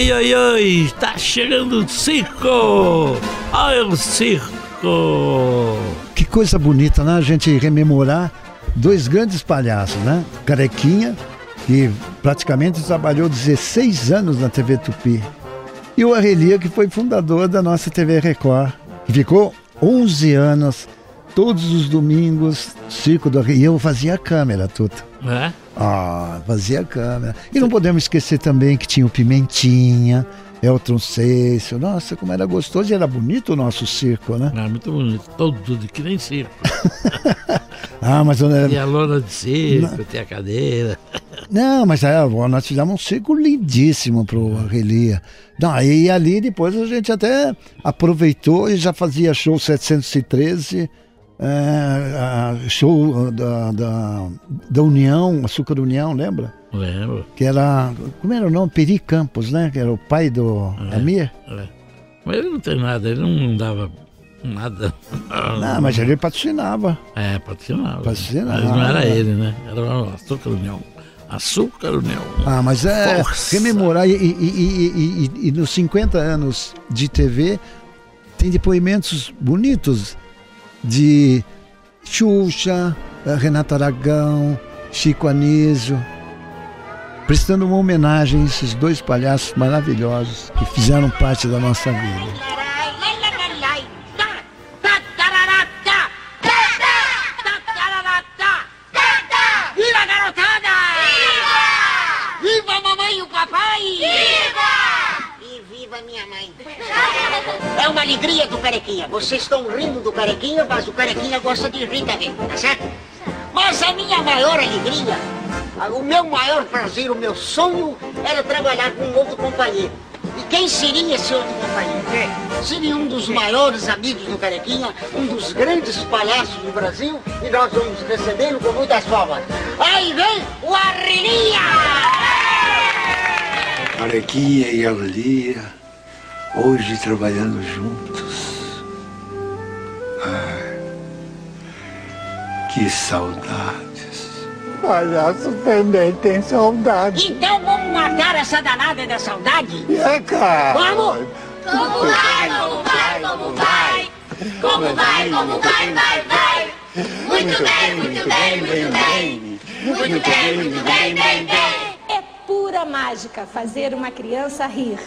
Oi, oi, oi, oi, tá chegando o circo! Olha o circo! Que coisa bonita, né? A gente rememorar dois grandes palhaços, né? Carequinha, que praticamente trabalhou 16 anos na TV Tupi. E o Arrelia, que foi fundador da nossa TV Record, que ficou 11 anos, todos os domingos, Circo do Arrelia. E eu fazia a câmera, Tuta. É? Ah, fazia a câmera. E não podemos esquecer também que tinha o Pimentinha, Elton Cecil. Nossa, como era gostoso e era bonito o nosso circo, né? Ah, muito bonito. Todo, tudo, que nem circo. Ah, mas não Tem era... a lona de circo, tem a cadeira. Não, mas é, nós fizemos um circo lindíssimo pro Arrelia. Não, e ali depois a gente até aproveitou e já fazia show 713, é, show da, da, da União, Açúcar União, lembra? Lembro. Que era, como era o nome? Peri Campos, né? Que era o pai do Amir. É. Mas ele não tem nada, ele não dava nada. Não, mas ele patrocinava. É, patrocinava. Patrocinava. Mas não era ele, né? Era o Açúcar União. Açúcar União. Ah, mas é Força. rememorar. E, e, e, e- e- e nos 50 anos de TV, tem depoimentos bonitos de Xuxa, eh, Renato Aragão, Chico Anísio, prestando uma homenagem a esses dois palhaços maravilhosos que fizeram parte da nossa vida. É uma alegria do Carequinha. Vocês estão rindo do Carequinha, mas o Carequinha gosta de rir também, tá certo? Mas a minha maior alegria, o meu maior prazer, o meu sonho era trabalhar com um outro companheiro. E quem seria esse outro companheiro? Seria um dos maiores amigos do Carequinha, um dos grandes palhaços do Brasil, e nós vamos recebê-lo com muitas palmas. Aí vem o Arrelia! Carequinha e Arlia, hoje trabalhando juntos. Ai, que saudades. Palhaço também tem saudade. Então vamos matar essa danada da saudade? É, cara. Vamos! Como vai, como vai, como vai? Como vai, como vai, vai, vai? Muito bem, muito bem, muito bem. Muito bem, muito bem, bem, bem. É pura mágica fazer uma criança rir.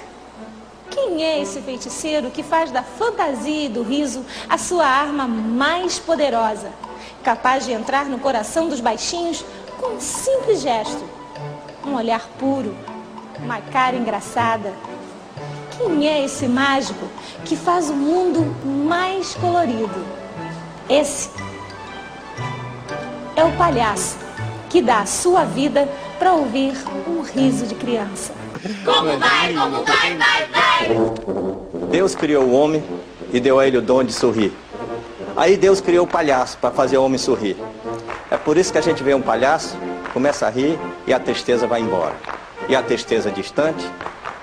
Quem é esse feiticeiro que faz da fantasia e do riso a sua arma mais poderosa? Capaz de entrar no coração dos baixinhos com um simples gesto. Um olhar puro, uma cara engraçada. Quem é esse mágico que faz o mundo mais colorido? Esse é o palhaço que dá a sua vida para ouvir um riso de criança. Como vai, como vai, vai, vai? Deus criou o homem e deu a ele o dom de sorrir. Aí Deus criou o palhaço para fazer o homem sorrir. É por isso que a gente vê um palhaço, começa a rir e a tristeza vai embora. E a tristeza distante,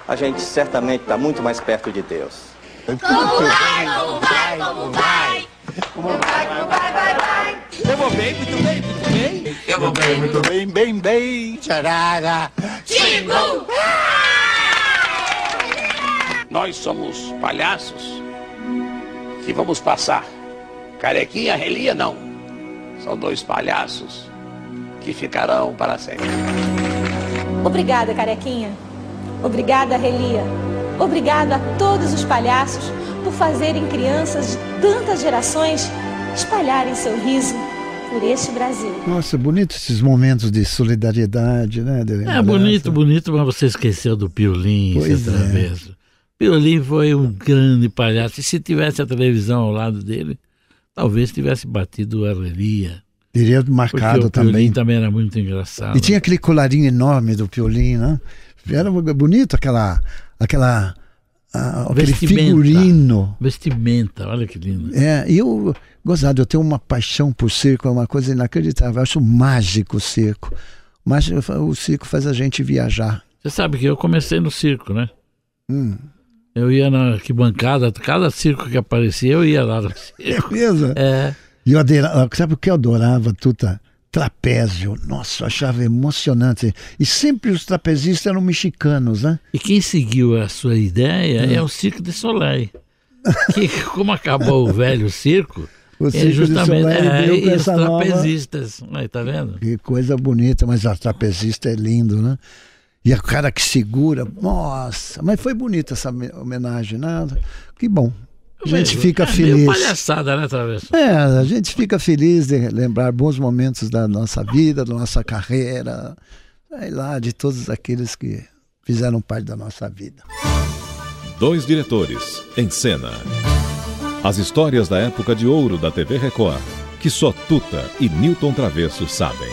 a gente certamente está muito mais perto de Deus. Como vai, como vai, como vai? Como vai, como vai, vai, vai? Eu vou bem, muito bem, muito bem. Eu vou bem, muito bem, bem, bem. Tcharara. Chico! Nós somos palhaços que vamos passar. Carequinha, relia, não. São dois palhaços que ficarão para sempre. Obrigada, Carequinha. Obrigada, Relia. Obrigada a todos os palhaços por fazerem crianças de tantas gerações espalharem seu riso por este Brasil. Nossa, bonito esses momentos de solidariedade, né? de É bonito, bonito, mas você esqueceu do Piolim, Pois seu é. travesso. Piolim foi um grande palhaço. E se tivesse a televisão ao lado dele, talvez tivesse batido a Relia. Teria marcado o também. também era muito engraçado. E tinha aquele colarinho enorme do Piolim, né? Era bonito aquela, aquela ah, aquele figurino. Vestimenta, olha que lindo. É, e eu, gozado, eu tenho uma paixão por circo, é uma coisa inacreditável. Eu acho mágico o circo. Mas o circo faz a gente viajar. Você sabe que eu comecei no circo, né? Hum. Eu ia na arquibancada, cada circo que aparecia, eu ia lá no circo. É mesmo? É. E eu adorava, sabe o que eu adorava, Tuta? Trapézio. Nossa, eu achava emocionante. E sempre os trapezistas eram mexicanos, né? E quem seguiu a sua ideia é, é o Circo de Soleil. que, como acabou o velho circo, o é Circo justamente de Soleil é, é, os trapezistas. Aí, tá vendo? Que coisa bonita, mas a trapezista é lindo, né? E a cara que segura, nossa, mas foi bonita essa homenagem, nada. Né? Que bom. A gente é, fica é feliz. palhaçada, né, Travessa? É, a gente fica feliz de lembrar bons momentos da nossa vida, da nossa carreira, sei lá, de todos aqueles que fizeram parte da nossa vida. Dois diretores em cena. As histórias da época de ouro da TV Record, que só Tuta e Newton Travesso sabem.